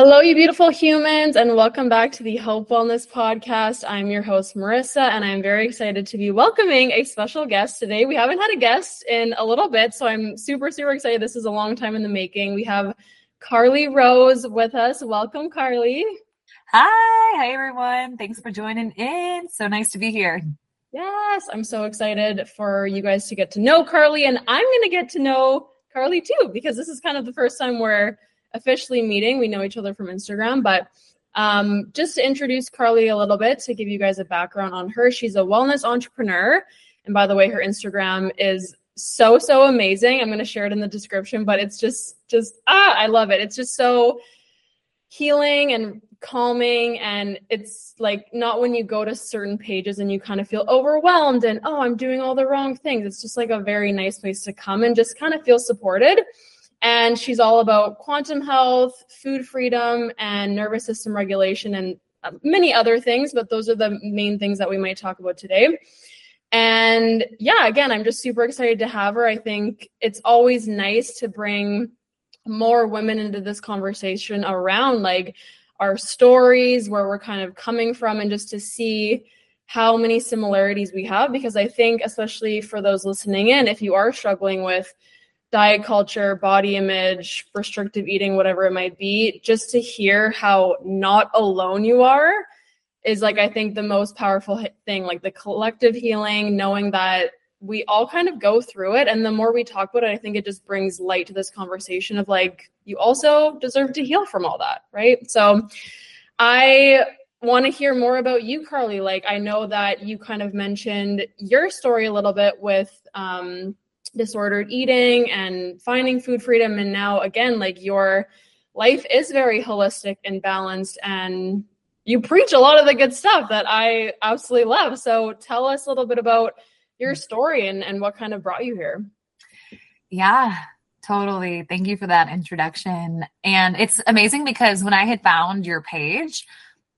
Hello, you beautiful humans, and welcome back to the Hope Wellness Podcast. I'm your host, Marissa, and I'm very excited to be welcoming a special guest today. We haven't had a guest in a little bit, so I'm super, super excited. This is a long time in the making. We have Carly Rose with us. Welcome, Carly. Hi, hi everyone. Thanks for joining in. So nice to be here. Yes, I'm so excited for you guys to get to know Carly, and I'm going to get to know Carly too, because this is kind of the first time we're officially meeting. We know each other from Instagram, but um, just to introduce Carly a little bit to give you guys a background on her, she's a wellness entrepreneur. And by the way, her Instagram is so so amazing. I'm going to share it in the description, but it's just just ah, I love it. It's just so healing and calming and it's like not when you go to certain pages and you kind of feel overwhelmed and oh, I'm doing all the wrong things. It's just like a very nice place to come and just kind of feel supported. And she's all about quantum health, food freedom, and nervous system regulation, and uh, many other things. But those are the main things that we might talk about today. And yeah, again, I'm just super excited to have her. I think it's always nice to bring more women into this conversation around like our stories, where we're kind of coming from, and just to see how many similarities we have. Because I think, especially for those listening in, if you are struggling with diet culture, body image, restrictive eating, whatever it might be, just to hear how not alone you are is like I think the most powerful thing like the collective healing knowing that we all kind of go through it and the more we talk about it I think it just brings light to this conversation of like you also deserve to heal from all that, right? So I want to hear more about you Carly. Like I know that you kind of mentioned your story a little bit with um disordered eating and finding food freedom and now again like your life is very holistic and balanced and you preach a lot of the good stuff that I absolutely love. So tell us a little bit about your story and, and what kind of brought you here. Yeah, totally. Thank you for that introduction. And it's amazing because when I had found your page,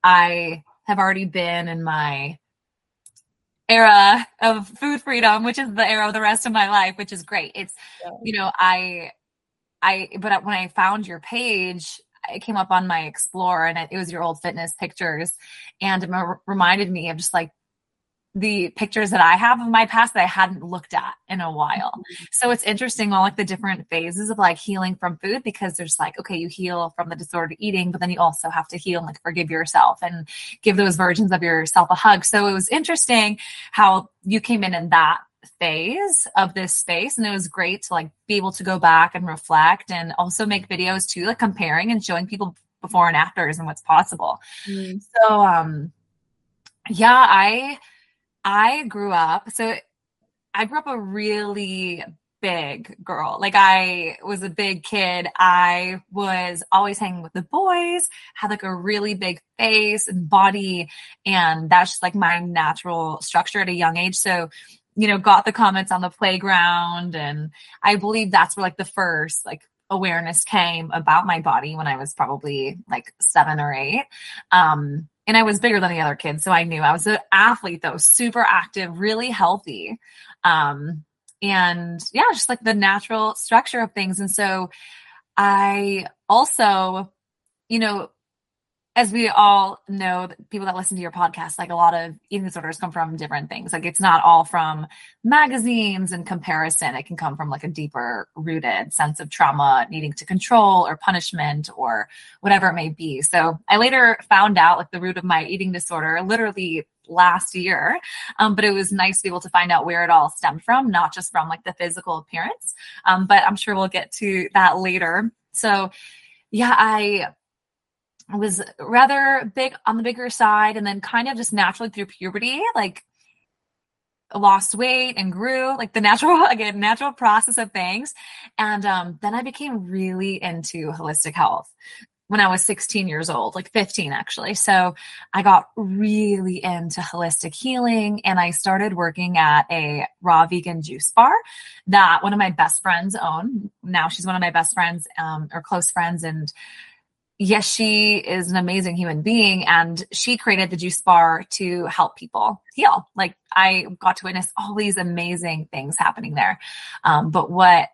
I have already been in my era of food freedom, which is the era of the rest of my life, which is great. It's, yeah. you know, I, I, but when I found your page, it came up on my explore and it, was your old fitness pictures and it reminded me of just like the pictures that I have of my past that I hadn't looked at in a while. Mm-hmm. So it's interesting all like the different phases of like healing from food because there's like, okay, you heal from the disordered eating, but then you also have to heal and like forgive yourself and give those versions of yourself a hug. So it was interesting how you came in in that phase of this space and it was great to like be able to go back and reflect and also make videos too like comparing and showing people before and afters and what's possible mm. so um yeah i I grew up, so I grew up a really big girl. Like I was a big kid. I was always hanging with the boys, had like a really big face and body. And that's just like my natural structure at a young age. So, you know, got the comments on the playground. And I believe that's where like the first like awareness came about my body when I was probably like seven or eight. Um, and I was bigger than the other kids. So I knew I was an athlete though, super active, really healthy. Um, and yeah, just like the natural structure of things. And so I also, you know, as we all know, people that listen to your podcast, like a lot of eating disorders come from different things. Like it's not all from magazines and comparison. It can come from like a deeper rooted sense of trauma, needing to control or punishment or whatever it may be. So I later found out like the root of my eating disorder literally last year. Um, but it was nice to be able to find out where it all stemmed from, not just from like the physical appearance. Um, but I'm sure we'll get to that later. So yeah, I was rather big on the bigger side and then kind of just naturally through puberty like lost weight and grew like the natural again natural process of things. And um, then i became really into holistic health when i was 16 years old like 15 actually. So i got really into holistic healing and i started working at a raw vegan juice bar that one of my best friends own. Now she's one of my best friends um, or close friends and yes, she is an amazing human being and she created the juice bar to help people heal. Like I got to witness all these amazing things happening there. Um, but what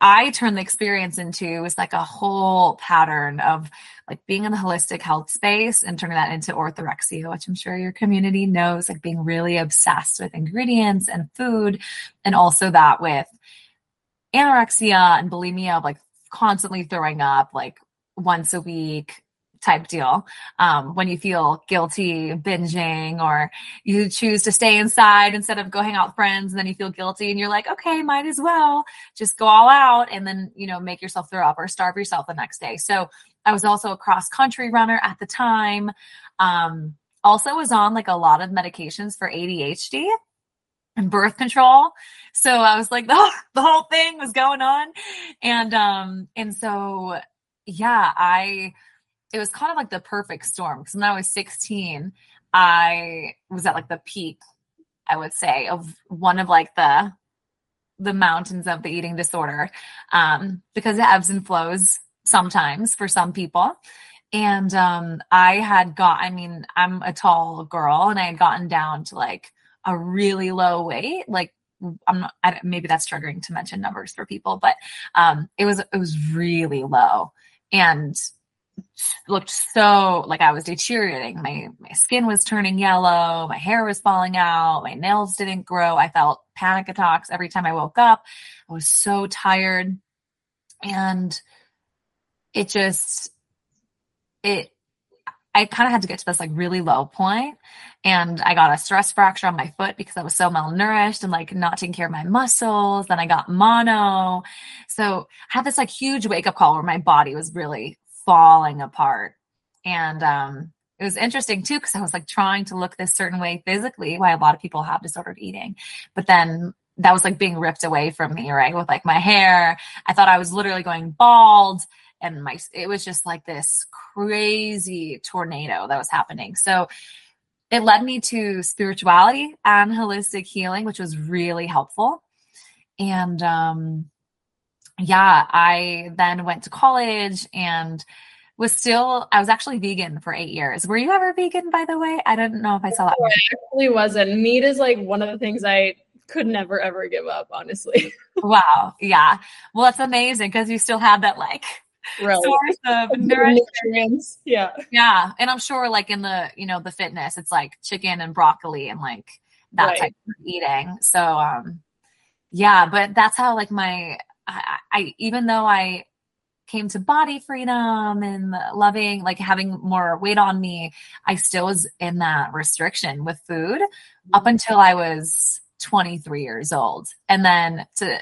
I turned the experience into was like a whole pattern of like being in the holistic health space and turning that into orthorexia, which I'm sure your community knows, like being really obsessed with ingredients and food, and also that with anorexia and bulimia, of like constantly throwing up like once a week, type deal. Um, when you feel guilty binging or you choose to stay inside instead of go hang out with friends and then you feel guilty and you're like, okay, might as well just go all out and then, you know, make yourself throw up or starve yourself the next day. So I was also a cross country runner at the time. Um, also was on like a lot of medications for ADHD and birth control. So I was like, the, the whole thing was going on. And, um, and so, yeah, I, it was kind of like the perfect storm because when I was 16, I was at like the peak, I would say, of one of like the the mountains of the eating disorder um, because it ebbs and flows sometimes for some people. And um, I had got, I mean, I'm a tall girl and I had gotten down to like a really low weight, like I'm not, I, maybe that's triggering to mention numbers for people, but um, it was, it was really low. And looked so like I was deteriorating. My my skin was turning yellow, my hair was falling out, my nails didn't grow. I felt panic attacks every time I woke up. I was so tired. And it just it I kind of had to get to this like really low point and I got a stress fracture on my foot because I was so malnourished and like not taking care of my muscles. Then I got mono. So I had this like huge wake up call where my body was really falling apart. And um, it was interesting too because I was like trying to look this certain way physically, why a lot of people have disordered eating. But then that was like being ripped away from me, right? With like my hair. I thought I was literally going bald and my it was just like this crazy tornado that was happening. So it led me to spirituality and holistic healing, which was really helpful. And um yeah, I then went to college and was still I was actually vegan for eight years. Were you ever vegan, by the way? I didn't know if I saw that. I actually wasn't. Meat is like one of the things I could never ever give up, honestly. wow. Yeah. Well, that's amazing because you still have that like right. source of nutrients. Yeah. Yeah. And I'm sure like in the, you know, the fitness, it's like chicken and broccoli and like that right. type of eating. So um yeah, but that's how like my I, I even though I came to body freedom and loving like having more weight on me i still was in that restriction with food up mm-hmm. until i was 23 years old and then to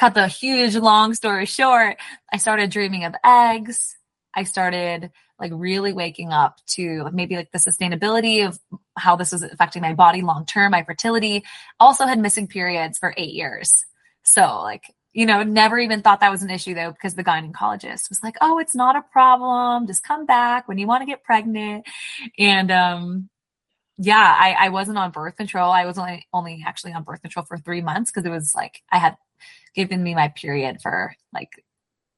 cut the huge long story short i started dreaming of eggs i started like really waking up to maybe like the sustainability of how this was affecting my body long term my fertility also had missing periods for eight years so like you know, never even thought that was an issue though, because the gynecologist was like, oh, it's not a problem. Just come back when you want to get pregnant. And, um, yeah, I, I wasn't on birth control. I was only, only actually on birth control for three months because it was like, I had given me my period for like,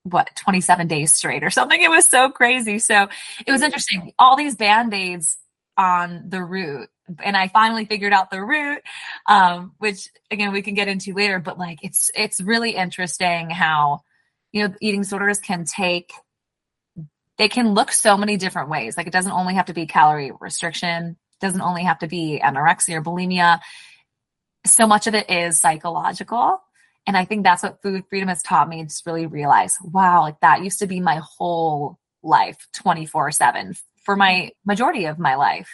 what, 27 days straight or something. It was so crazy. So it was interesting. All these band-aids on the root and I finally figured out the root, um, which again we can get into later. But like it's it's really interesting how you know eating disorders can take they can look so many different ways. Like it doesn't only have to be calorie restriction, doesn't only have to be anorexia or bulimia. So much of it is psychological. And I think that's what food freedom has taught me to really realize, wow, like that used to be my whole life 24 7 for my majority of my life.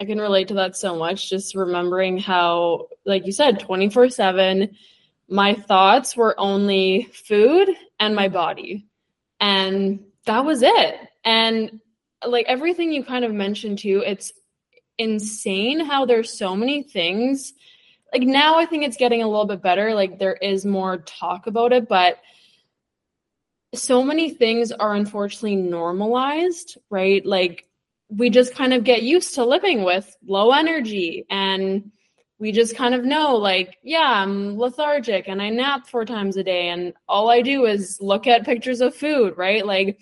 I can relate to that so much. Just remembering how, like you said, 24 7, my thoughts were only food and my body. And that was it. And like everything you kind of mentioned too, it's insane how there's so many things. Like now, I think it's getting a little bit better. Like there is more talk about it, but so many things are unfortunately normalized, right? Like we just kind of get used to living with low energy and we just kind of know like yeah i'm lethargic and i nap four times a day and all i do is look at pictures of food right like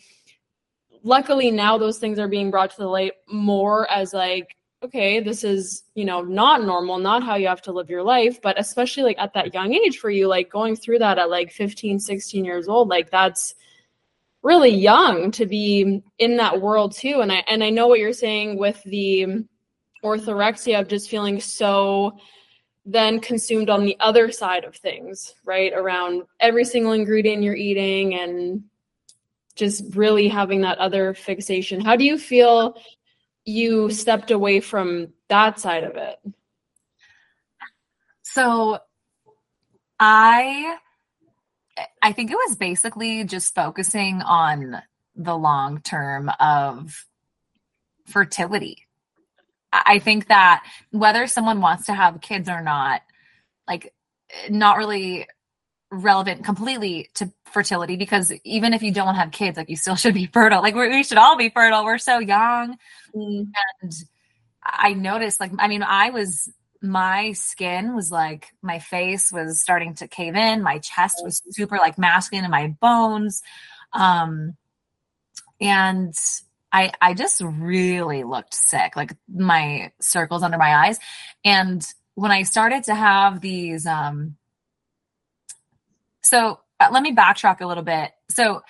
luckily now those things are being brought to the light more as like okay, this is, you know, not normal, not how you have to live your life, but especially like at that young age for you, like going through that at like 15, 16 years old, like that's really young to be in that world too. And I and I know what you're saying with the orthorexia of just feeling so then consumed on the other side of things, right? Around every single ingredient you're eating and just really having that other fixation. How do you feel you stepped away from that side of it? So I I think it was basically just focusing on the long term of fertility. I think that whether someone wants to have kids or not, like not really relevant completely to fertility because even if you don't have kids, like you still should be fertile. Like we should all be fertile. We're so young. Mm. And I noticed, like, I mean, I was, my skin was like, my face was starting to cave in. My chest was super like masculine and my bones. Um, and I, I just really looked sick, like my circles under my eyes. And when I started to have these, um, so uh, let me backtrack a little bit. So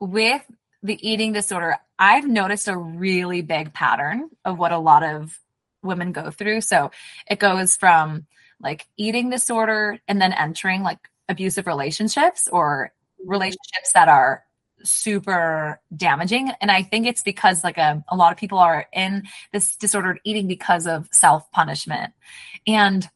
with the eating disorder, I've noticed a really big pattern of what a lot of women go through. So it goes from like eating disorder and then entering like abusive relationships or relationships that are super damaging and i think it's because like a, um, a lot of people are in this disordered eating because of self punishment and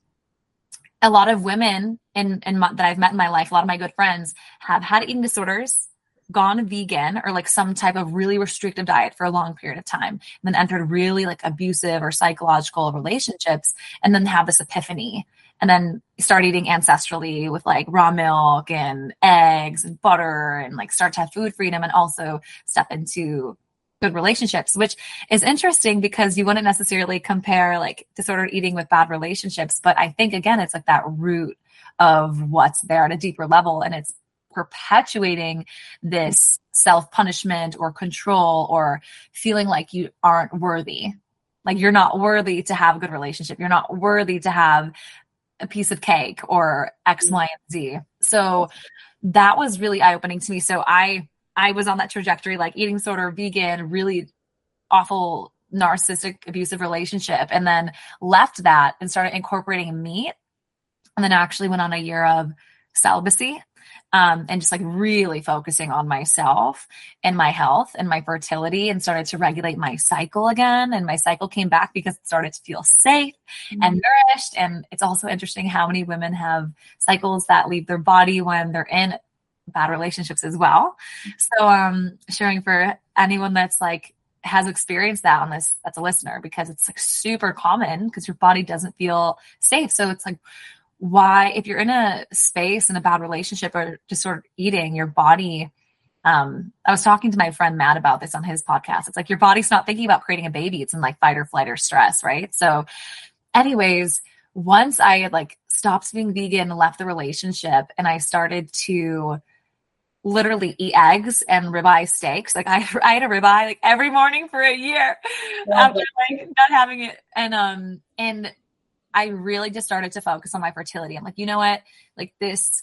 a lot of women in, in my, that I've met in my life, a lot of my good friends have had eating disorders, gone vegan or like some type of really restrictive diet for a long period of time, and then entered really like abusive or psychological relationships, and then have this epiphany, and then start eating ancestrally with like raw milk and eggs and butter, and like start to have food freedom, and also step into good relationships, which is interesting because you wouldn't necessarily compare like disordered eating with bad relationships. But I think again, it's like that root of what's there at a deeper level and it's perpetuating this self punishment or control or feeling like you aren't worthy. Like you're not worthy to have a good relationship. You're not worthy to have a piece of cake or X, Y, and Z. So that was really eye opening to me. So I I was on that trajectory, like eating disorder, vegan, really awful narcissistic abusive relationship, and then left that and started incorporating meat. And then actually went on a year of celibacy um, and just like really focusing on myself and my health and my fertility and started to regulate my cycle again. And my cycle came back because it started to feel safe mm-hmm. and nourished. And it's also interesting how many women have cycles that leave their body when they're in bad relationships as well. So um sharing for anyone that's like has experienced that on this that's a listener because it's like super common because your body doesn't feel safe. So it's like why if you're in a space in a bad relationship or just sort of eating your body um I was talking to my friend Matt about this on his podcast. It's like your body's not thinking about creating a baby. It's in like fight or flight or stress, right? So anyways, once I had like stopped being vegan and left the relationship and I started to literally eat eggs and ribeye steaks. Like I, I had a ribeye like every morning for a year after like not having it. And um and I really just started to focus on my fertility. I'm like, you know what? Like this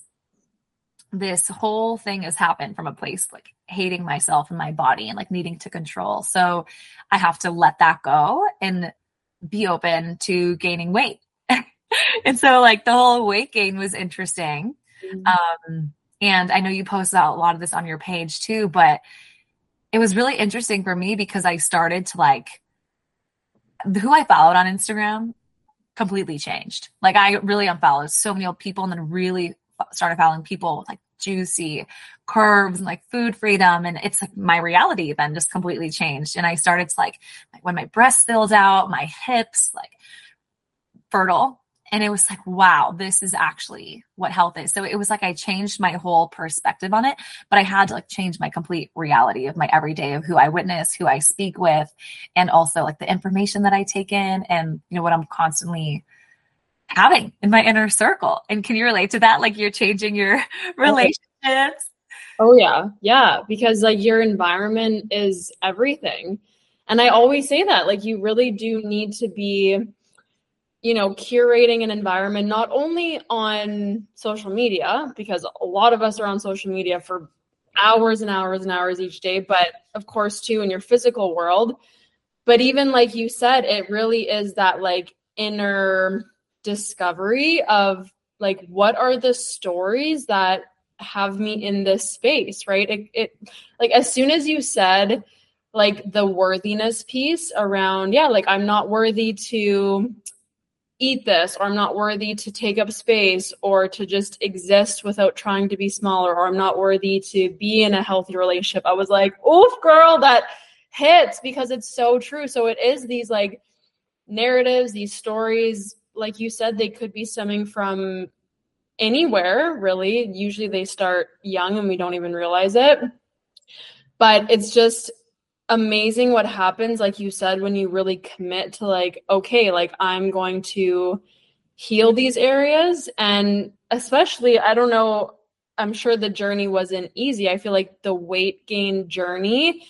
this whole thing has happened from a place like hating myself and my body and like needing to control. So I have to let that go and be open to gaining weight. and so like the whole weight gain was interesting. Mm-hmm. Um and I know you posted out a lot of this on your page too, but it was really interesting for me because I started to like who I followed on Instagram completely changed. Like I really unfollowed so many people and then really started following people like juicy curves and like food freedom. And it's like my reality then just completely changed. And i started to like when my breast filled out my hips like fertile and it was like wow this is actually what health is. So it was like i changed my whole perspective on it but i had to like change my complete reality of my everyday of who i witness who i speak with and also like the information that i take in and you know what i'm constantly having in my inner circle. And can you relate to that? Like you're changing your oh, relationships? Oh yeah. Yeah. Because like your environment is everything. And I always say that, like, you really do need to be, you know, curating an environment, not only on social media, because a lot of us are on social media for hours and hours and hours each day, but of course, too, in your physical world. But even like you said, it really is that like inner discovery of like what are the stories that have me in this space right it, it like as soon as you said like the worthiness piece around yeah like i'm not worthy to eat this or i'm not worthy to take up space or to just exist without trying to be smaller or i'm not worthy to be in a healthy relationship. I was like oof girl that hits because it's so true. So it is these like narratives these stories like you said they could be stemming from anywhere really. Usually they start young and we don't even realize it. But it's just amazing what happens like you said when you really commit to like okay like i'm going to heal these areas. And especially i don't know i'm sure the journey wasn't easy. I feel like the weight gain journey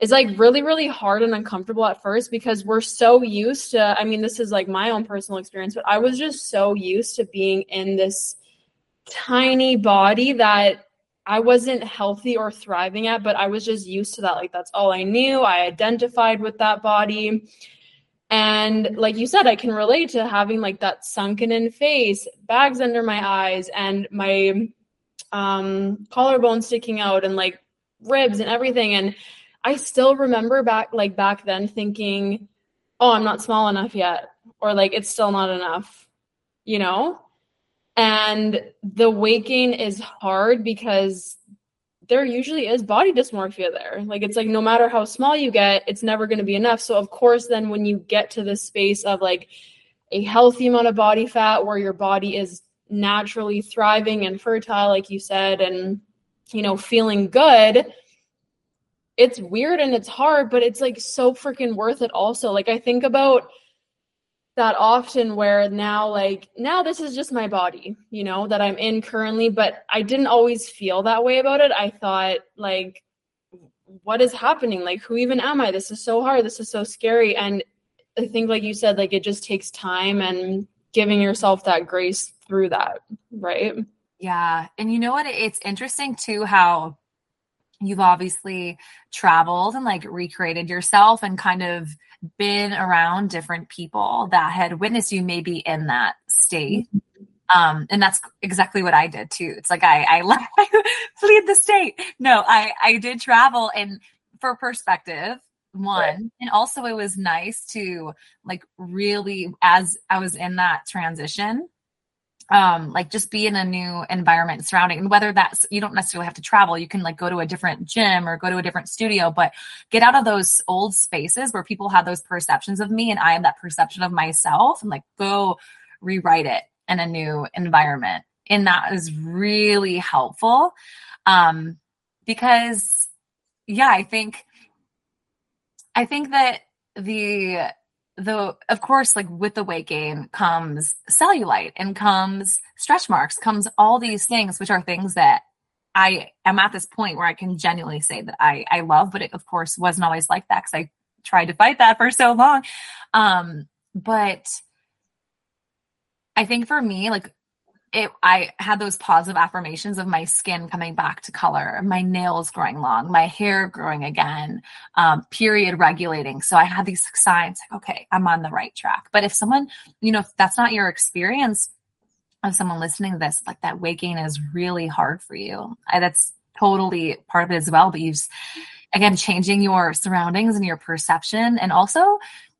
is like really really hard and uncomfortable at first because we're so used to i mean this is like my own personal experience but i was just so used to being in this tiny body that I wasn't healthy or thriving at, but I was just used to that. Like, that's all I knew. I identified with that body. And like you said, I can relate to having like that sunken in face, bags under my eyes, and my um, collarbone sticking out, and like ribs and everything. And I still remember back, like back then, thinking, oh, I'm not small enough yet, or like it's still not enough, you know? And the weight gain is hard because there usually is body dysmorphia there. Like it's like no matter how small you get, it's never going to be enough. So of course then when you get to this space of like a healthy amount of body fat where your body is naturally thriving and fertile like you said and you know feeling good, it's weird and it's hard, but it's like so freaking worth it also. Like I think about that often where now like now this is just my body you know that i'm in currently but i didn't always feel that way about it. I thought like what is happening? Like who even am i? This is so hard. This is so scary. And i think like you said like it just takes time and giving yourself that grace through that right? Yeah. And you know what? It's interesting too how you've obviously traveled and like recreated yourself and kind of been around different people that had witnessed you maybe in that state. Um, and that's exactly what I did too. It's like I I, left, I fled the state. No, I I did travel and for perspective, one right. and also it was nice to like really as I was in that transition um like just be in a new environment surrounding and whether that's you don't necessarily have to travel you can like go to a different gym or go to a different studio but get out of those old spaces where people have those perceptions of me and i have that perception of myself and like go rewrite it in a new environment. And that is really helpful um because yeah i think i think that the the of course like with the weight gain comes cellulite and comes stretch marks comes all these things which are things that i am at this point where i can genuinely say that i i love but it of course wasn't always like that because i tried to fight that for so long. Um but i think for me like it I had those positive affirmations of my skin coming back to color, my nails growing long, my hair growing again, um, period regulating. So I had these signs like, okay, I'm on the right track. But if someone, you know, if that's not your experience of someone listening to this, like that weight gain is really hard for you. I, that's totally part of it as well. But you've again changing your surroundings and your perception and also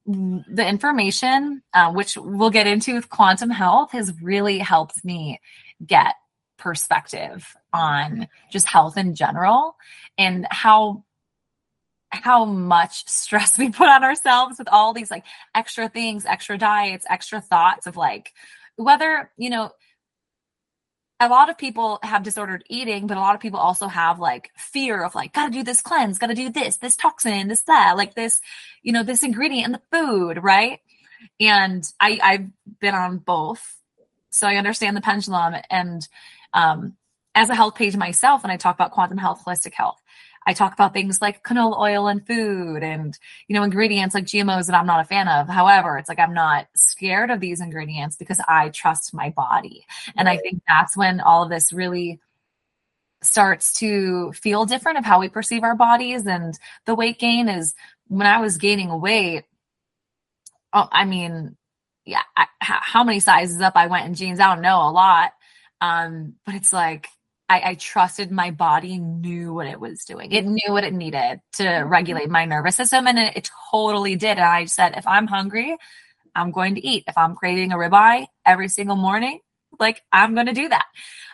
the information, uh, which we'll get into with quantum health, has really helped me get perspective on just health in general and how how much stress we put on ourselves with all these like extra things, extra diets, extra thoughts of like whether, you know, a lot of people have disordered eating, but a lot of people also have like fear of like, gotta do this cleanse, gotta do this, this toxin, this, that, like this, you know, this ingredient in the food, right? And I, I've been on both. So I understand the pendulum. And um, as a health page myself, and I talk about quantum health, holistic health, I talk about things like canola oil and food and, you know, ingredients like GMOs that I'm not a fan of. However, it's like I'm not scared of these ingredients because I trust my body. And I think that's when all of this really starts to feel different of how we perceive our bodies. And the weight gain is when I was gaining weight. Oh, I mean, yeah, I, how many sizes up I went in jeans? I don't know a lot. Um, but it's like I, I, trusted my body knew what it was doing. It knew what it needed to regulate my nervous system, and it, it totally did. And I said, if I'm hungry, I'm going to eat. If I'm craving a ribeye every single morning, like I'm going to do that,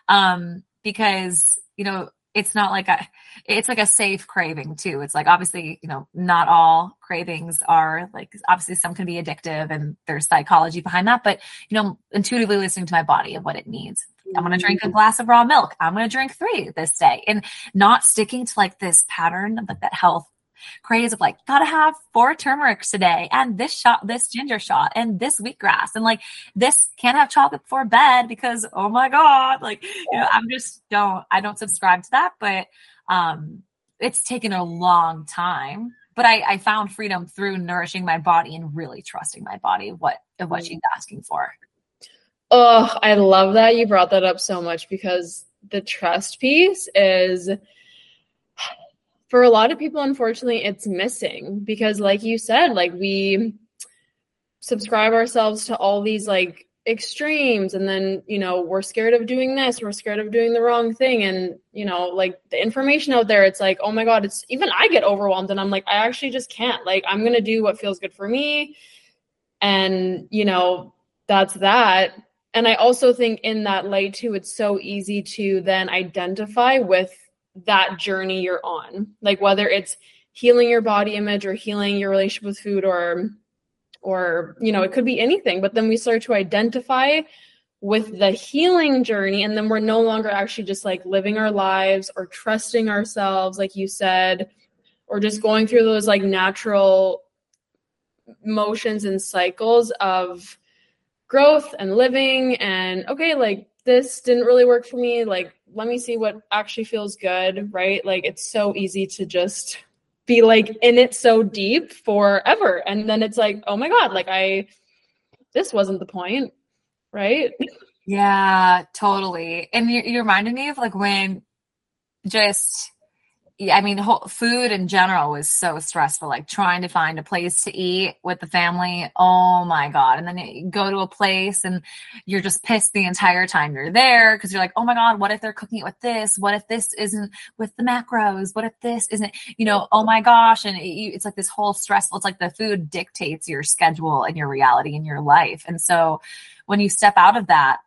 um, because you know it's not like a it's like a safe craving too it's like obviously you know not all cravings are like obviously some can be addictive and there's psychology behind that but you know intuitively listening to my body of what it needs I'm going to drink a glass of raw milk. I'm going to drink three this day and not sticking to like this pattern of like that health craze of like, gotta have four turmerics today and this shot, this ginger shot and this wheatgrass and like this can't have chocolate before bed because, oh my God, like, you know, I'm just don't, I don't subscribe to that, but, um, it's taken a long time but I, I found freedom through nourishing my body and really trusting my body of what of what mm. she's asking for. Oh, I love that you brought that up so much because the trust piece is for a lot of people unfortunately it's missing because like you said like we subscribe ourselves to all these like extremes and then you know we're scared of doing this we're scared of doing the wrong thing and you know like the information out there it's like oh my god it's even i get overwhelmed and i'm like i actually just can't like i'm gonna do what feels good for me. And you know that's that and I also think in that light too, it's so easy to then identify with that journey you're on. Like whether it's healing your body image or healing your relationship with food or or you know, it could be anything, but then we start to identify with the healing journey and then we're no longer actually just like living our lives or trusting ourselves like you said or just going through those like natural motions and cycles of growth and living and okay like this didn't really work for me like let me see what actually feels good right? Like it's so easy to just be like in it so deep forever. And then it's like oh my god like i this wasn't the point right? Yeah totally. And you, you reminded me of like when just I mean, whole, food in general was so stressful. Like trying to find a place to eat with the family. Oh my god! And then you go to a place and you're just pissed the entire time you're there because you're like, oh my god, what if they're cooking it with this? What if this isn't with the macros? What if this isn't? You know, oh my gosh! And it, it's like this whole stressful. It's like the food dictates your schedule and your reality and your life. And so when you step out of that,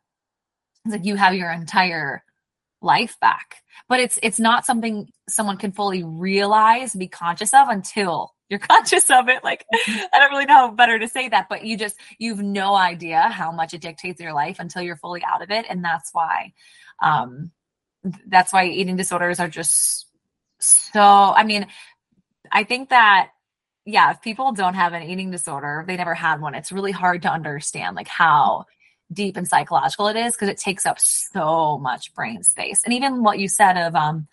it's like you have your entire life back. But it's it's not something someone can fully realize be conscious of until you're conscious of it. Like mm-hmm. i don't really know better to say that but you just you've no idea how much it dictates your life until you're fully out of it. And that's why um that's why eating disorders are just so i mean i think that yeah if people don't have an eating disorder they never had one. It's really hard to understand like how deep and psychological it is because it takes up so much brain space. And even what you said of um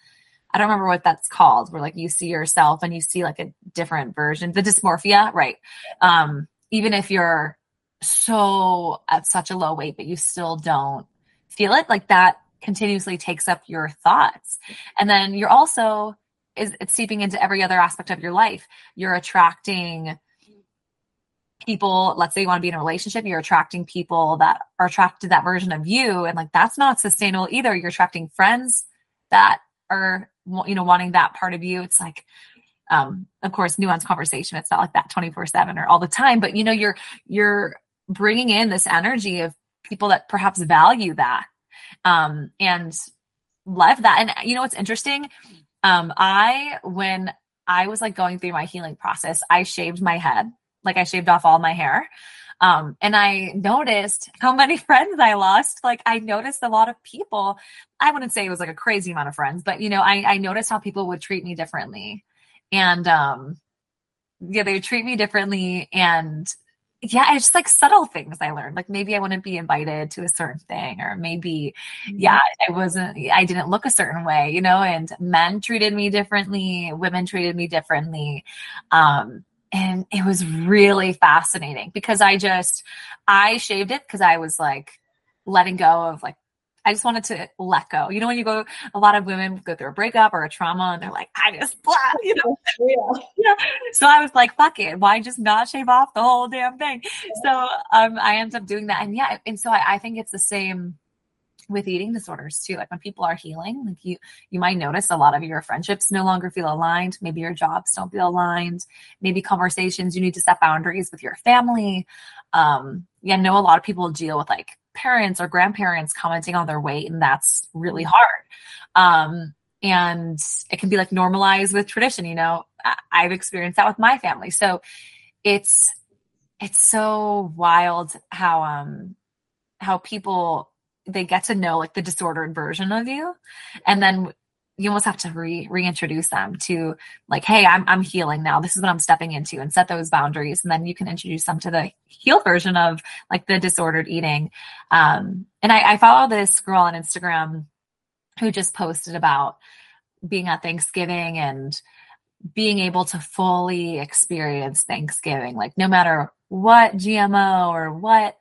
I don't remember what that's called, where like you see yourself and you see like a different version, the dysmorphia, right? Um, even if you're so at such a low weight, but you still don't feel it, like that continuously takes up your thoughts. And then you're also is it's seeping into every other aspect of your life. You're attracting people, let's say you want to be in a relationship, you're attracting people that are attracted to that version of you. And like, that's not sustainable either. You're attracting friends that are, you know, wanting that part of you. It's like, um, of course, nuanced conversation. It's not like that 24 seven or all the time, but you know, you're, you're bringing in this energy of people that perhaps value that. Um, and love that. And you know, what's interesting? Um, I, when I was like going through my healing process, I shaved my head like I shaved off all my hair. Um, and I noticed how many friends I lost. Like I noticed a lot of people, I wouldn't say it was like a crazy amount of friends, but you know, I, I noticed how people would treat me differently. And, um, yeah, they would treat me differently. And yeah, it's just like subtle things I learned. Like maybe I wouldn't be invited to a certain thing, or maybe, mm-hmm. yeah, I wasn't, I didn't look a certain way, you know, and men treated me differently, women treated me differently. Um, and it was really fascinating because I just, I shaved it because I was like letting go of like I just wanted to let go. You know, when you go, a lot of women go through a breakup or a trauma and they're like, I just, blah, you know? Yeah. yeah. So I was like, fuck it. Why just not shave off the whole damn thing? So um, I ended up doing that. And yeah, and so I, I think it's the same with eating disorders too like when people are healing like you you might notice a lot of your friendships no longer feel aligned. Maybe your jobs don't feel aligned. Maybe conversations you need to set boundaries with your family. Um yeah I know a lot of people deal with like parents or grandparents commenting on their weight and that's really hard. Um and it can be like normalized with tradition you know? I've experienced that with my family. So it's it's so wild how um how people they get to know like the disordered version of you and then you almost have to re reintroduce them to like, hey, I'm I'm healing now. This is what I'm stepping into, and set those boundaries. And then you can introduce them to the healed version of like the disordered eating. Um, and I, I follow this girl on Instagram who just posted about being at Thanksgiving and being able to fully experience Thanksgiving, like no matter what GMO or what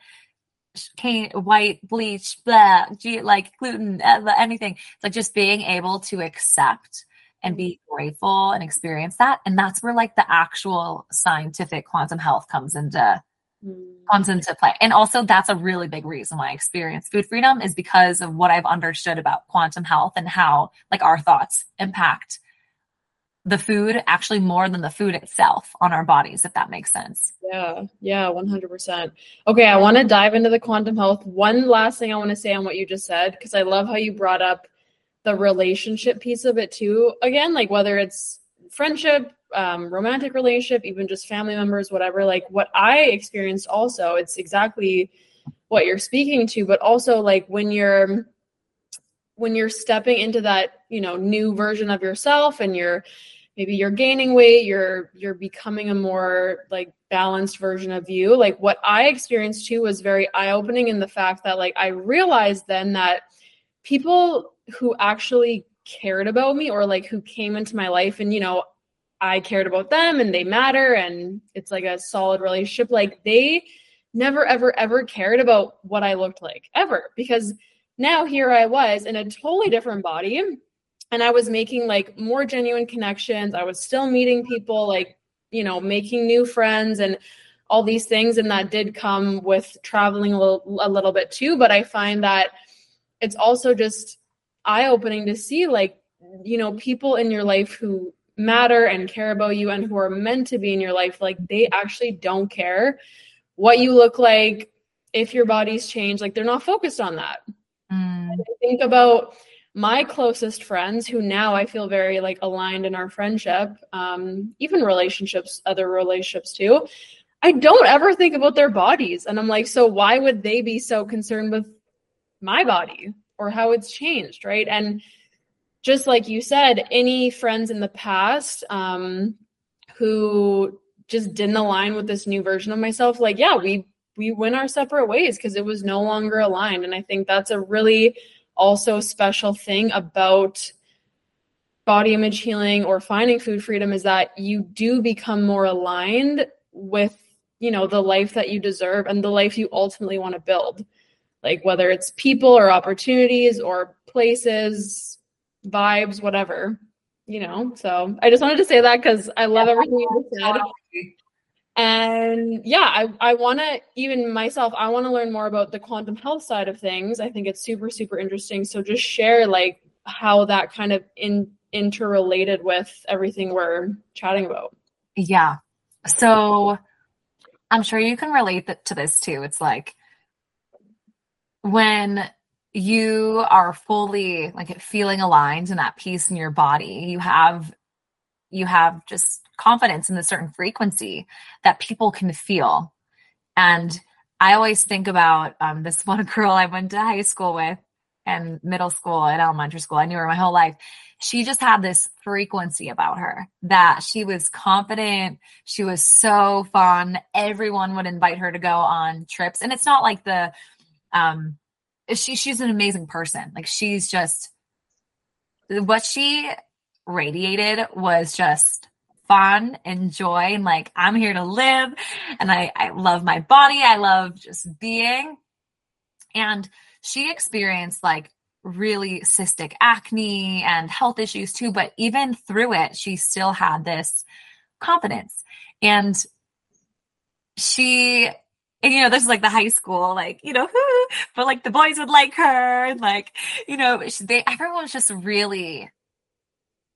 cane, white bleach, blah, like gluten, anything. It's like just being able to accept and be grateful and experience that. And that's where like the actual scientific quantum health comes into mm. comes into play. And also that's a really big reason why I experience food freedom is because of what I've understood about quantum health and how like our thoughts impact the food actually more than the food itself on our bodies, if that makes sense. Yeah, yeah, 100%. Okay, I want to dive into the quantum health. One last thing I want to say on what you just said, because I love how you brought up the relationship piece of it too. Again, like whether it's friendship, um, romantic relationship, even just family members, whatever, like what I experienced also, it's exactly what you're speaking to, but also like when you're when you're stepping into that you know new version of yourself and you're maybe you're gaining weight you're you're becoming a more like balanced version of you. Like what i experienced too was very eye-opening in the fact that like i realized then that people who actually cared about me or like who came into my life and you know i cared about them and they matter and it's like a solid relationship like they never ever ever cared about what i looked like ever. Because now here I was in a totally different body and I was making like more genuine connections. I was still meeting people, like, you know, making new friends and all these things. And that did come with traveling a little, a little bit too. But I find that it's also just eye opening to see, like, you know, people in your life who matter and care about you and who are meant to be in your life, like, they actually don't care what you look like, if your body's changed. Like, they're not focused on that. Mm. I think about my closest friends who now I feel very like aligned in our friendship, um, even relationships, other relationships too. I don't ever think about their bodies. And I'm like, so why would they be so concerned with my body or how it's changed? Right. And just like you said, any friends in the past um, who just didn't align with this new version of myself, like, yeah, we we went our separate ways because it was no longer aligned. And I think that's a really also special thing about body image healing or finding food freedom is that you do become more aligned with you know the life that you deserve and the life you ultimately want to build. Like whether it's people or opportunities or places vibes whatever you know? So i just wanted to say that because i love everything you said and yeah i, I want to even myself i want to learn more about the quantum health side of things. I think it's super super interesting. So just share like how that kind of in interrelated with everything we're chatting about. Yeah. So i'm sure you can relate to this too. It's like when you are fully like feeling aligned and that peace in your body you have you have just confidence in a certain frequency that people can feel. And I always think about um, this one girl I went to high school with. and middle school and elementary school. I knew her my whole life. She just had this frequency about her that she was confident. She was so fun. Everyone would invite her to go on trips. And it's not like the, um, she, she's an amazing person. Like she's just, what she radiated was just fun and joy and like I'm here to live and I, I love my body. I love just being. And she experienced like really cystic acne and health issues too, but even through it, she still had this confidence. And she and you know, this is like the high school, like, you know, but like the boys would like her and like, you know, they everyone was just really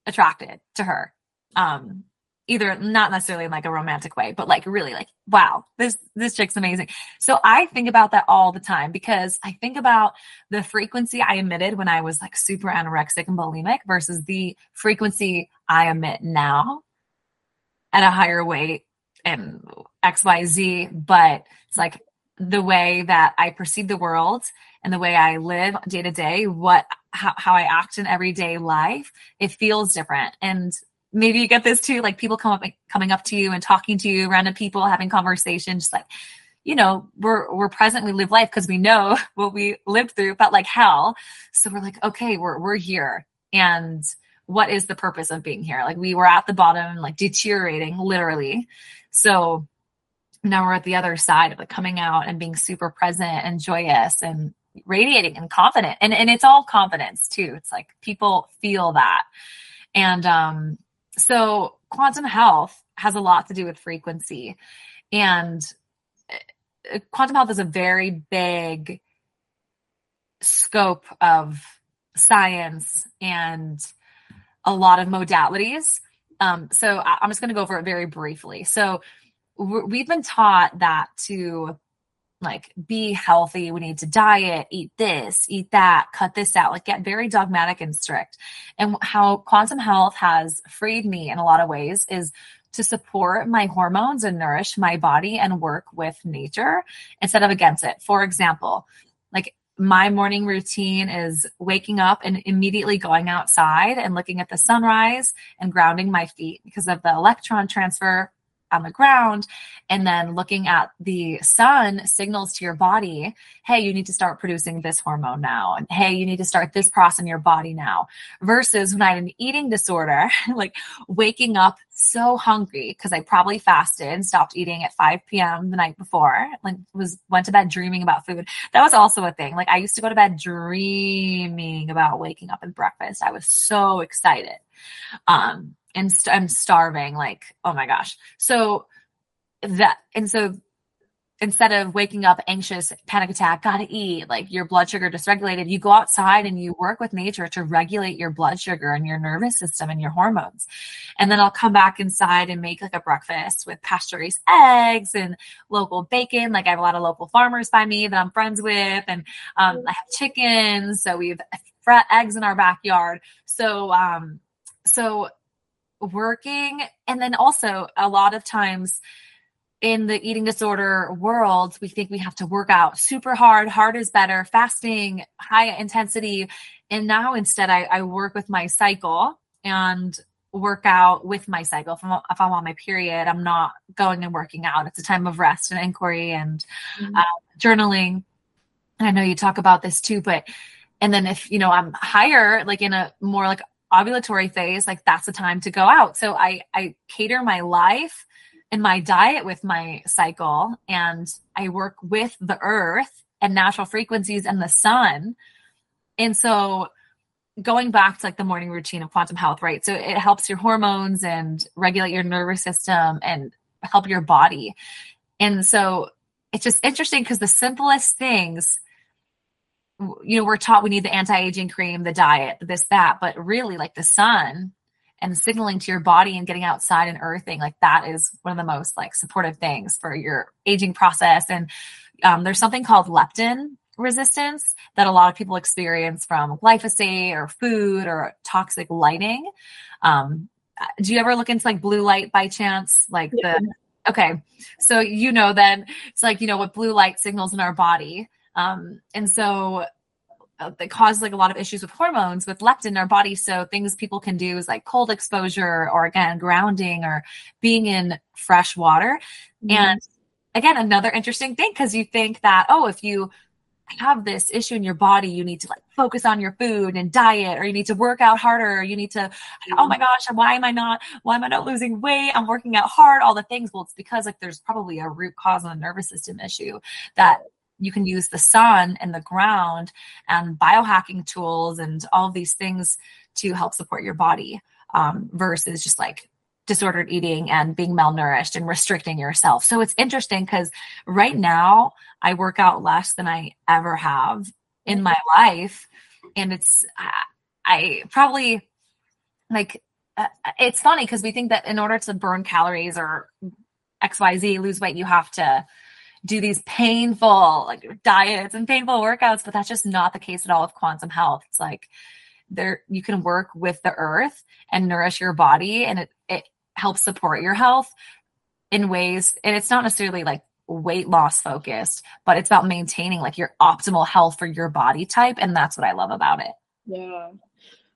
attracted to her. Um, either not necessarily in like a romantic way, but like really like, wow, this, this chick's amazing. So I think about that all the time because I think about the frequency I emitted when I was like super anorexic and bulimic versus the frequency I emit now at a higher weight and XYZ. But it's like the way that I perceive the world and the way I live day to day, what, how, how I act in everyday life, it feels different. And maybe you get this too like people come up coming up to you and talking to you random people having conversations just like you know we're we're present we live life because we know what we lived through but like hell. So we're like okay we're we're here. And what is the purpose of being here? Like we were at the bottom like deteriorating literally. So now we're at the other side of like coming out and being super present and joyous and radiating and confident and and it's all confidence too. It's like people feel that. And um so quantum health has a lot to do with frequency. And uh, quantum health is a very big scope of science and a lot of modalities. Um, so i'm just going to go over it very briefly. So we've been taught that to like be healthy we need to diet eat this eat that cut this out like get very dogmatic and strict. And how quantum health has freed me in a lot of ways is to support my hormones and nourish my body and work with nature instead of against it. For example like my morning routine is waking up and immediately going outside and looking at the sunrise and grounding my feet because of the electron transfer on the ground and then looking at the sun signals to your body hey you need to start producing this hormone now and hey you need to start this process in your body now versus when i had an eating disorder like waking up so hungry because i probably fasted and stopped eating at 5 p.m the night before like was went to bed dreaming about food. That was also a thing. Like i used to go to bed dreaming about waking up and breakfast. I was so excited. Um and st- I'm starving. Like, oh my gosh. So that, and so instead of waking up anxious, panic attack, gotta eat, like your blood sugar dysregulated, you go outside and you work with nature to regulate your blood sugar and your nervous system and your hormones. And then I'll come back inside and make like a breakfast with pasture raised eggs and local bacon. Like I have a lot of local farmers by me that I'm friends with and um, I have chickens. So we have eggs in our backyard. So, um, so working. And then also a lot of times in the eating disorder world we think we have to work out super hard. Hard is better. Fasting high intensity. And now instead i, I work with my cycle and work out with my cycle. If I'm, if I'm on my period i'm not going and working out. It's a time of rest and inquiry and mm-hmm. uh, journaling. And i know you talk about this too but and then if you know i'm higher like in a more like ovulatory phase, like that's the time to go out. So I, I cater my life and my diet with my cycle and I work with the earth and natural frequencies and the sun. And so going back to like the morning routine of quantum health, right? So it helps your hormones and regulate your nervous system and help your body. And so it's just interesting because the simplest things you know, we're taught we need the anti-aging cream, the diet, this, that, but really like the sun and signaling to your body and getting outside and earthing, like that is one of the most like supportive things for your aging process. And um, there's something called leptin resistance that a lot of people experience from glyphosate or food or toxic lighting. Um, do you ever look into like blue light by chance? Like yeah. the, okay. So, you know, then it's like, you know, what blue light signals in our body um, and so uh, that causes like a lot of issues with hormones with leptin in our body. So things people can do is like cold exposure or again grounding or being in fresh water. Mm-hmm. And again, another interesting thing because you think that oh, if you have this issue in your body, you need to like focus on your food and diet, or you need to work out harder, or you need to, oh my gosh, why am I not, why am I not losing weight? I'm working out hard, all the things. Well, it's because like there's probably a root cause on a nervous system issue that you can use the sun and the ground and biohacking tools and all these things to help support your body um, versus just like disordered eating and being malnourished and restricting yourself. So it's interesting because right now I work out less than I ever have in my life. And it's, I, probably like, uh, it's funny because we think that in order to burn calories or XYZ, lose weight, you have to do these painful like diets and painful workouts, but that's just not the case at all with quantum health. It's like there you can work with the earth and nourish your body and it, it helps support your health in ways and it's not necessarily like weight loss focused, but it's about maintaining like your optimal health for your body type. And that's what I love about it. Yeah.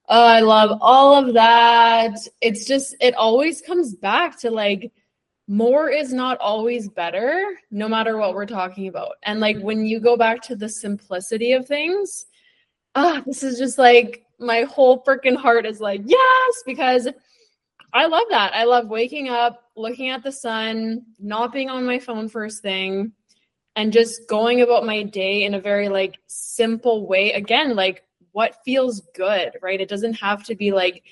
Oh, I love all of that. It's just, it always comes back to like, more is not always better, no matter what we're talking about. And like when you go back to the simplicity of things, ah, this is just like my whole freaking heart is like, yes, because I love that. I love waking up, looking at the sun, not being on my phone first thing, and just going about my day in a very like simple way. Again, like what feels good, right? It doesn't have to be like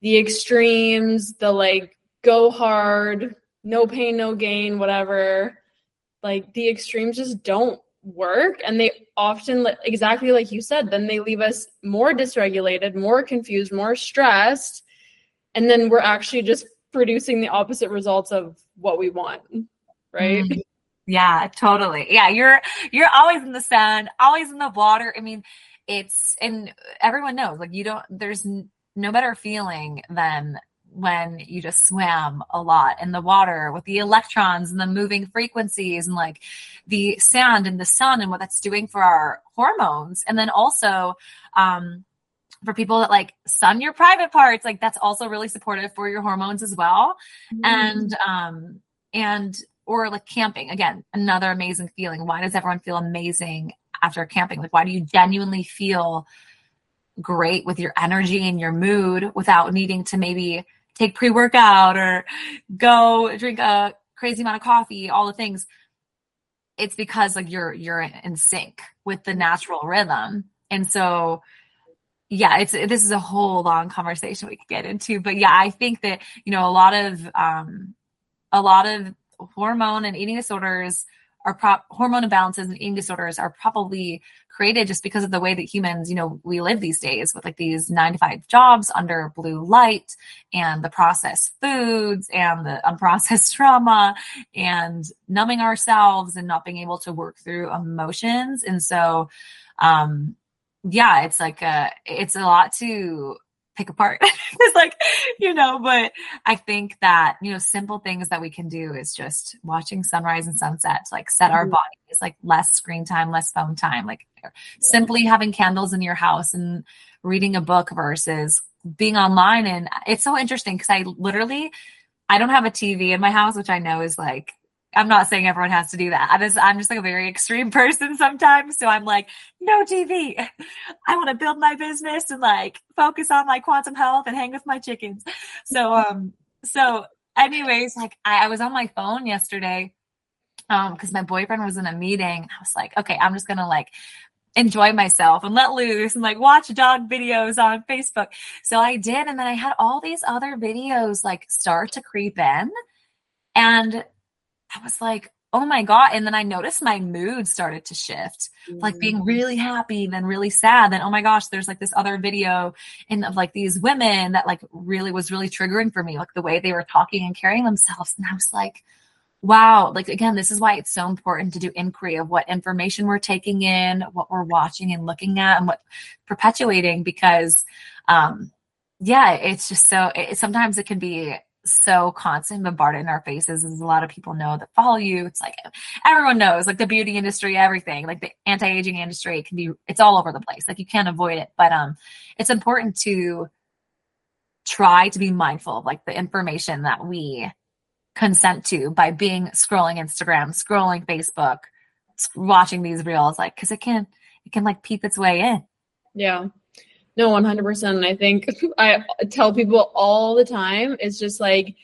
the extremes, the like go hard, no pain, no gain, whatever. Like the extremes just don't work. And they often, exactly like you said, then they leave us more dysregulated, more confused, more stressed. And then we're actually just producing the opposite results of what we want. Right. Mm-hmm. Yeah, totally. Yeah, you're you're always in the sun, always in the water. I mean, it's and everyone knows like you don't there's no better feeling than when you just swam a lot in the water with the electrons and the moving frequencies and like the sand and the sun and what that's doing for our hormones. And then also, um, for people that like sun your private parts, like that's also really supportive for your hormones as well. Mm-hmm. And, um, and, or like camping again, another amazing feeling. Why does everyone feel amazing after camping? Like, why do you genuinely feel great with your energy and your mood without needing to maybe take pre workout or go drink a crazy amount of coffee, all the things. It's because like you're you're in sync with the natural rhythm. And so yeah, it's this is a whole long conversation we could get into. But yeah, I think that, you know, a lot of um a lot of hormone and eating disorders are prop hormone imbalances and eating disorders are probably created just because of the way that humans, you know, we live these days with like these nine to five jobs under blue light and the processed foods and the unprocessed trauma and numbing ourselves and not being able to work through emotions. And so, um, yeah, it's like a, it's a lot to pick apart. it's like, you know, but I think that, you know, simple things that we can do is just watching sunrise and sunset to like set our mm-hmm. bodies, like less screen time, less phone time, like simply having candles in your house and reading a book versus being online. And it's so interesting because I literally, I don't have a TV in my house, which I know is like I'm not saying everyone has to do that. I'm just, I'm just like a very extreme person sometimes. So I'm like, no TV. I want to build my business and like focus on my quantum health and hang with my chickens. So, um, so anyways, like I, I was on my phone yesterday, um, because my boyfriend was in a meeting. I was like, okay, I'm just gonna like enjoy myself and let loose and like watch dog videos on Facebook. So I did. And then I had all these other videos like start to creep in. And I was like, oh my God. And then I noticed my mood started to shift, mm-hmm. like being mm. really happy, then really sad. Then, oh my gosh, there's like this other video and of like these women that like really was really triggering for me, like the way they were talking and carrying themselves. And I was like, wow, like again, this is why it's so important to do inquiry of what information we're taking in, what we're watching and looking at, and what perpetuating because, um, yeah, it's just so, it, sometimes it can be so constant bombarded in our faces as a lot of people know that follow you. It's like everyone knows like the beauty industry everything like the anti-aging industry it can be it's all over the place. Like you can't avoid it. But um it's important to try to be mindful of like the information that we consent to by being scrolling instagram scrolling facebook watching these reels like because it can it can like peep its way in. Yeah no, 100%. And I think I tell people all the time, it's just like,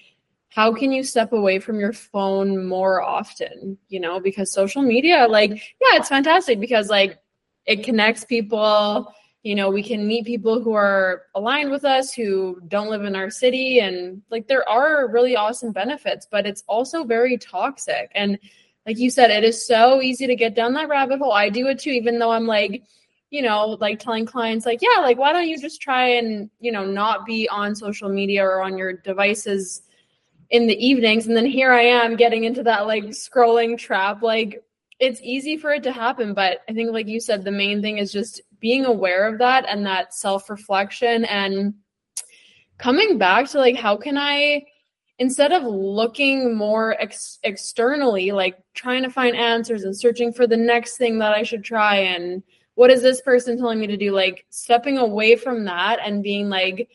how can you step away from your phone more often? You know, because social media, like, yeah, it's fantastic because, like, it connects people. You know, we can meet people who are aligned with us, who don't live in our city. And, like, there are really awesome benefits, but it's also very toxic. And, like you said, it is so easy to get down that rabbit hole. I do it too, even though I'm like, you know, like telling clients, like, yeah, like, why don't you just try and, you know, not be on social media or on your devices in the evenings? And then here I am getting into that like scrolling trap. Like, it's easy for it to happen. But I think, like you said, the main thing is just being aware of that and that self reflection and coming back to like, how can I, instead of looking more ex- externally, like trying to find answers and searching for the next thing that I should try and, what is this person telling me to do? Like stepping away from that and being like,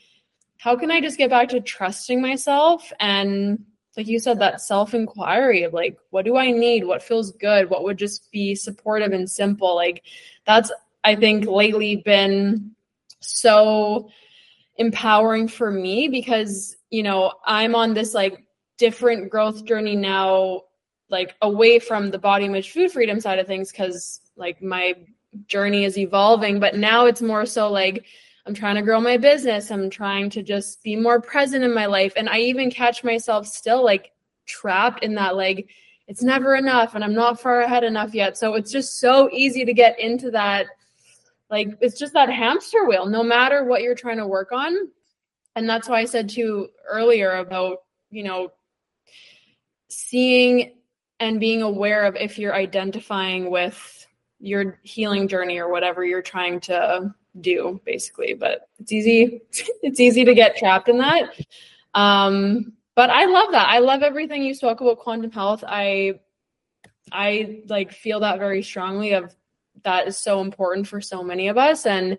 how can I just get back to trusting myself? And like you said, that self inquiry of like, what do I need? What feels good? What would just be supportive and simple? Like, that's, I think, lately been so empowering for me because, you know, I'm on this like different growth journey now, like away from the body image food freedom side of things, because like my journey is evolving, but now it's more so like I'm trying to grow my business. I'm trying to just be more present in my life. And I even catch myself still like trapped in that like it's never enough and I'm not far ahead enough yet. So it's just so easy to get into that like it's just that hamster wheel no matter what you're trying to work on. And that's why I said to you earlier about, you know, seeing and being aware of if you're identifying with your healing journey or whatever you're trying to do basically. But it's easy it's easy to get trapped in that. Um but i love that. I love everything you spoke about quantum health. I i like feel that very strongly of that is so important for so many of us. And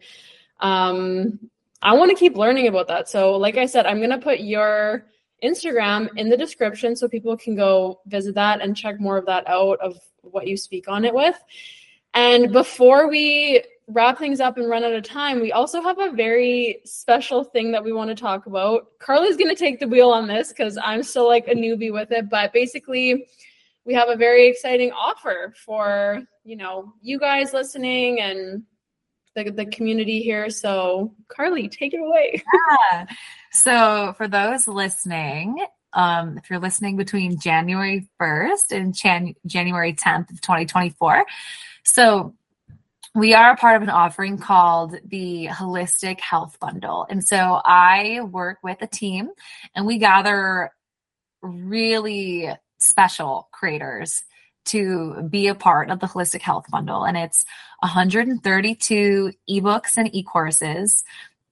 um i want to keep learning about that. So like i said i'm going to put your instagram in the description so people can go visit that and check more of that out of what you speak on it with and before we wrap things up and run out of time, we also have a very special thing that we want to talk about. Carly's going to take the wheel on this because I'm still like a newbie with it. But basically, we have a very exciting offer for you know you guys listening and the, the community here. So, Carly, take it away. Yeah. So, for those listening, um, if you're listening between January 1st and Jan- January 10th of 2024, so we are a part of an offering called the Holistic Health Bundle. And so I work with a team and we gather really special creators to be a part of the Holistic Health Bundle. And it's 132 ebooks and e courses,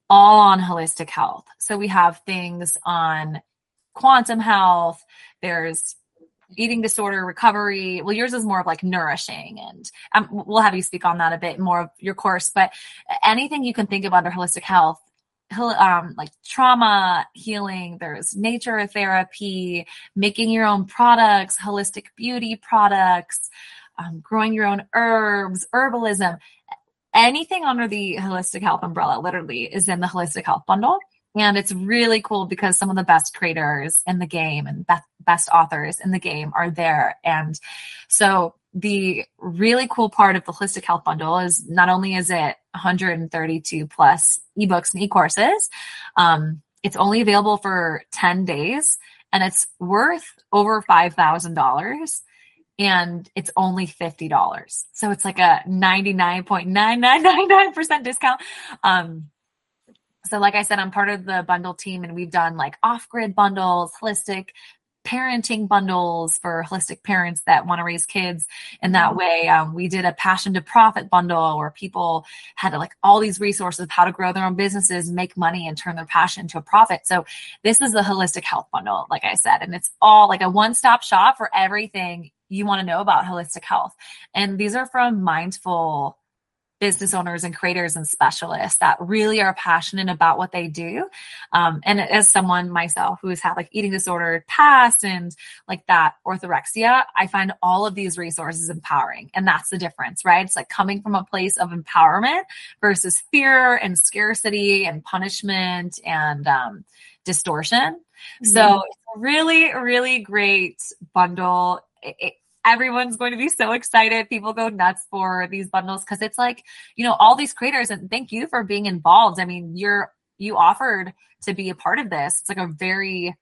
all on holistic health. So we have things on quantum health, there's eating disorder recovery. Well yours is more of like nourishing and um, we'll have you speak on that a bit more of your course but anything you can think of under holistic health um, like trauma healing there's nature therapy making your own products holistic beauty products um, growing your own herbs herbalism. Anything under the holistic health umbrella literally is in the holistic health bundle and it's really cool because some of the best creators in the game and best authors in the game are there. And so the really cool part of the Holistic Health Bundle is not only is it 132 plus ebooks and e-courses, um, it's only available for 10 days and it's worth over $5,000 and it's only $50. So it's like a 99.9999% discount. Um, so like I said, I'm part of the bundle team and we've done like off-grid bundles, holistic parenting bundles for holistic parents that want to raise kids in that mm-hmm. way. Um, we did a passion to profit bundle where people had like all these resources of how to grow their own businesses, make money, and turn their passion into a profit. So this is the holistic health bundle, like I said, and it's all like a one stop shop for everything you want to know about holistic health. And these are from mindful business owners and creators and specialists that really are passionate about what they do. Um, and as someone myself who has had like eating disorder past and like that orthorexia, I find all of these resources empowering. And that's the difference, right? It's like coming from a place of empowerment versus fear and scarcity and punishment and um, distortion. Mm-hmm. So really, really great bundle. It, everyone's going to be so excited. People go nuts for these bundles because it's like, you know, all these creators and thank you for being involved. I mean, you're you offered to be a part of this. It's like a very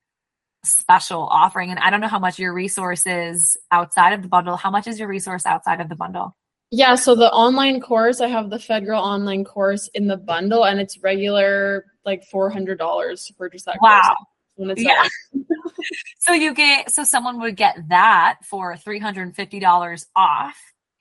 special offering. And I don't know how much your resource is outside of the bundle. How much is your resource outside of the bundle? Yeah, so the online course, I have the Fed Girl online course in the bundle, and it's regular like four hundred dollars to purchase that. Wow. Yeah. so you get so someone would get that for three hundred and fifty dollars off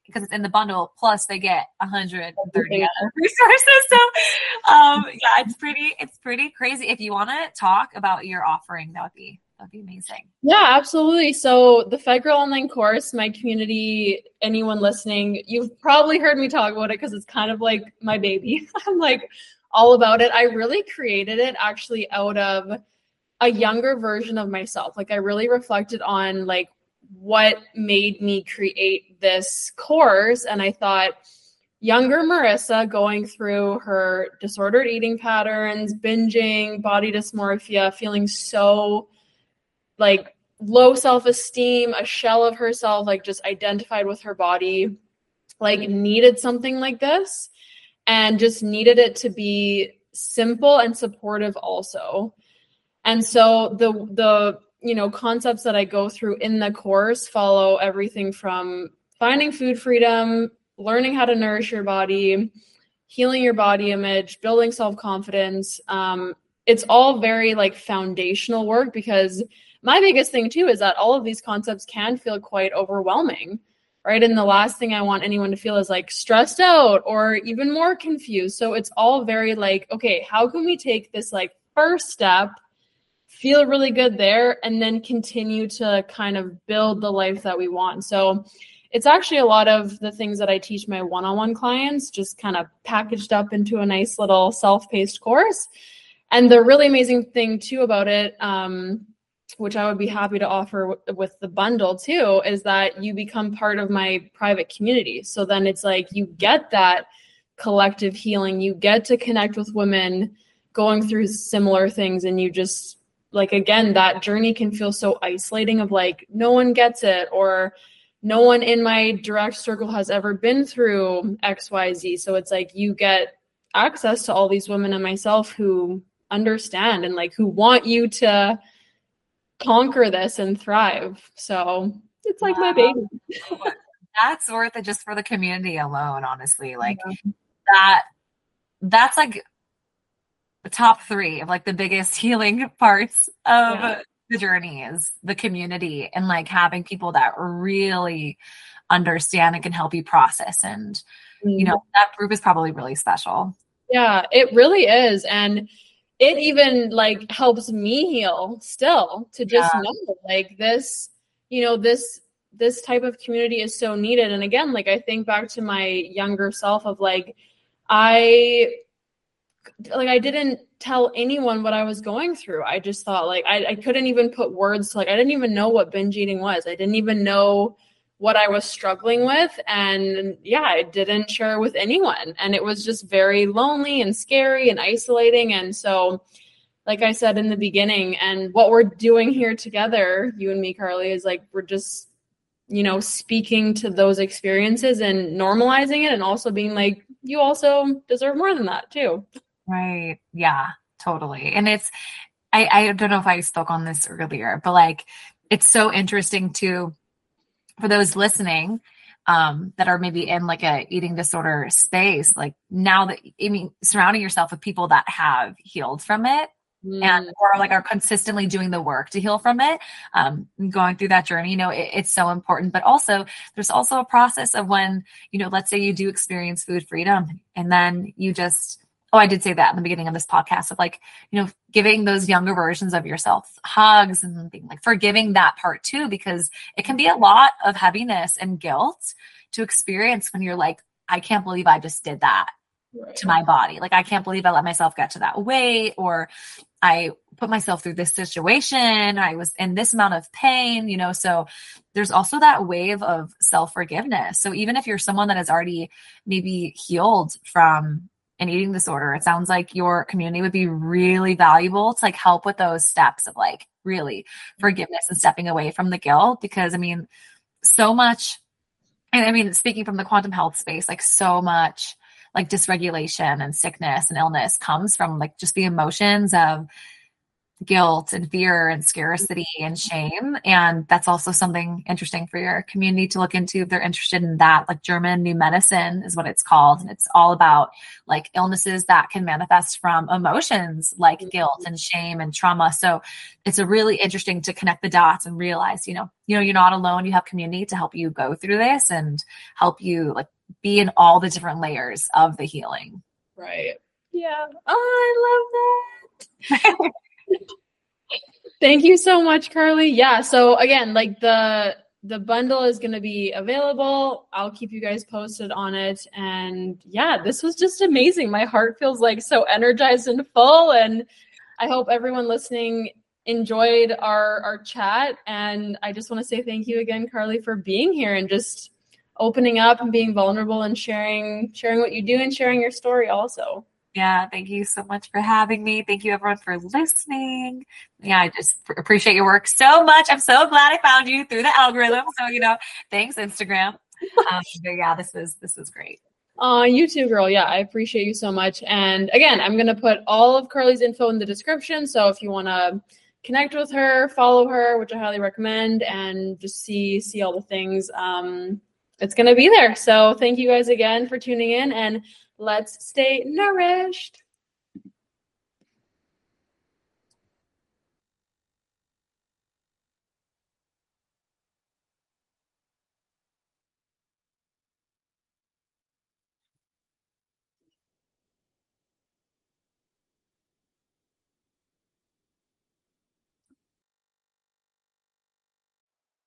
because it's in the bundle. Plus, they get one hundred and thirty other resources. So, um, yeah, it's pretty it's pretty crazy. If you want to talk about your offering, that would be that'd be amazing. Yeah, absolutely. So the Fed Girl online course, my community, anyone listening, you've probably heard me talk about it because it's kind of like my baby. I'm like all about it. I really created it actually out of a younger version of myself. Like I really reflected on like what made me create this course and I thought younger Marissa going through her disordered eating patterns, binging, body dysmorphia, feeling so like low self-esteem, a shell of herself, like just identified with her body, like mm-hmm. needed something like this and just needed it to be simple and supportive also. And so the the you know concepts that I go through in the course follow everything from finding food freedom, learning how to nourish your body, healing your body image, building self confidence. Um, it's all very like foundational work because my biggest thing too is that all of these concepts can feel quite overwhelming right and the last thing i want anyone to feel is like stressed out or even more confused so it's all very like okay how can we take this like first step feel really good there and then continue to kind of build the life that we want. So it's actually a lot of the things that I teach my one on one clients, just kind of packaged up into a nice little self paced course. And the really amazing thing, too, about it, um, which I would be happy to offer w- with the bundle too, is that you become part of my private community. So then it's like you get that collective healing, you get to connect with women going through similar things, and you just like again that journey can feel so isolating of like no one gets it or no one in my direct circle has ever been through xyz so it's like you get access to all these women and myself who understand and like who want you to conquer this and thrive so it's like wow. my baby that's worth it just for the community alone honestly like yeah. that that's like top three of like the biggest healing parts of yeah. the journey is the community and like having people that really understand and can help you process and mm-hmm. you know that group is probably really special yeah it really is and it even like helps me heal still to just yeah. know like this you know this this type of community is so needed and again like i think back to my younger self of like i like I didn't tell anyone what I was going through. I just thought like I, I couldn't even put words to like I didn't even know what binge eating was. I didn't even know what I was struggling with. And yeah, I didn't share with anyone. And it was just very lonely and scary and isolating. And so, like I said in the beginning, and what we're doing here together, you and me, Carly, is like we're just, you know, speaking to those experiences and normalizing it and also being like, you also deserve more than that too. Right. Yeah, totally. And it's, I, I don't know if I spoke on this earlier, but like, it's so interesting to, for those listening, um, that are maybe in like a eating disorder space, like now that, I mean, surrounding yourself with people that have healed from it mm. and or like are consistently doing the work to heal from it um going through that journey you know it, it's so important but also there's also a process of when you know let's say you do experience food freedom and then you just oh i did say that in the beginning of this podcast of like you know giving those younger versions of yourself hugs and being like forgiving that part too because it can be a lot of heaviness and guilt to experience when you're like i can't believe i just did that right. to my body. Like, I can't believe I let myself get to that weight or I put myself through this situation. I was in this amount of pain, you know. So there's also that wave of self forgiveness. So even if you're someone that has already maybe healed from an eating disorder, it sounds like your community would be really valuable to like help with those steps of like really forgiveness and stepping away from the guilt. Because I mean, so much, and I mean, speaking from the quantum health space, like so much like dysregulation and sickness and illness comes from like just the emotions of guilt and fear and scarcity and shame. And that's also something interesting for your community to look into if they're interested in that. Like German New Medicine is what it's called. And it's all about like illnesses that can manifest from emotions like mm-hmm. guilt and shame and trauma. So it's a really interesting to connect the dots and realize, you know, you know, you're not alone. You have community to help you go through this and help you like be in all the different layers of the healing. Right. Yeah. Oh, I love that. Thank you so much, Carly. Yeah. So again, like the the bundle is going to be available. I'll keep you guys posted on it. And yeah, this was just amazing. My heart feels like so energized and full. And I hope everyone listening enjoyed our our chat. And I just want to say thank you again, Carly, for being here and just opening up and being vulnerable and sharing sharing what you do and sharing your story also. Yeah, thank you so much for having me. Thank you everyone for listening. Yeah, I just appreciate your work so much. I'm so glad I found you through the algorithm. So, you know, thanks Instagram. Um, yeah, this was this was great. Uh, you too, girl. Yeah, I appreciate you so much. And again, I'm gonna put all of Carly's info in the description. So if you wanna connect with her, follow her, which I highly recommend, and just see see all the things. Um, it's going to be there. So thank you guys again for tuning in and let's stay nourished.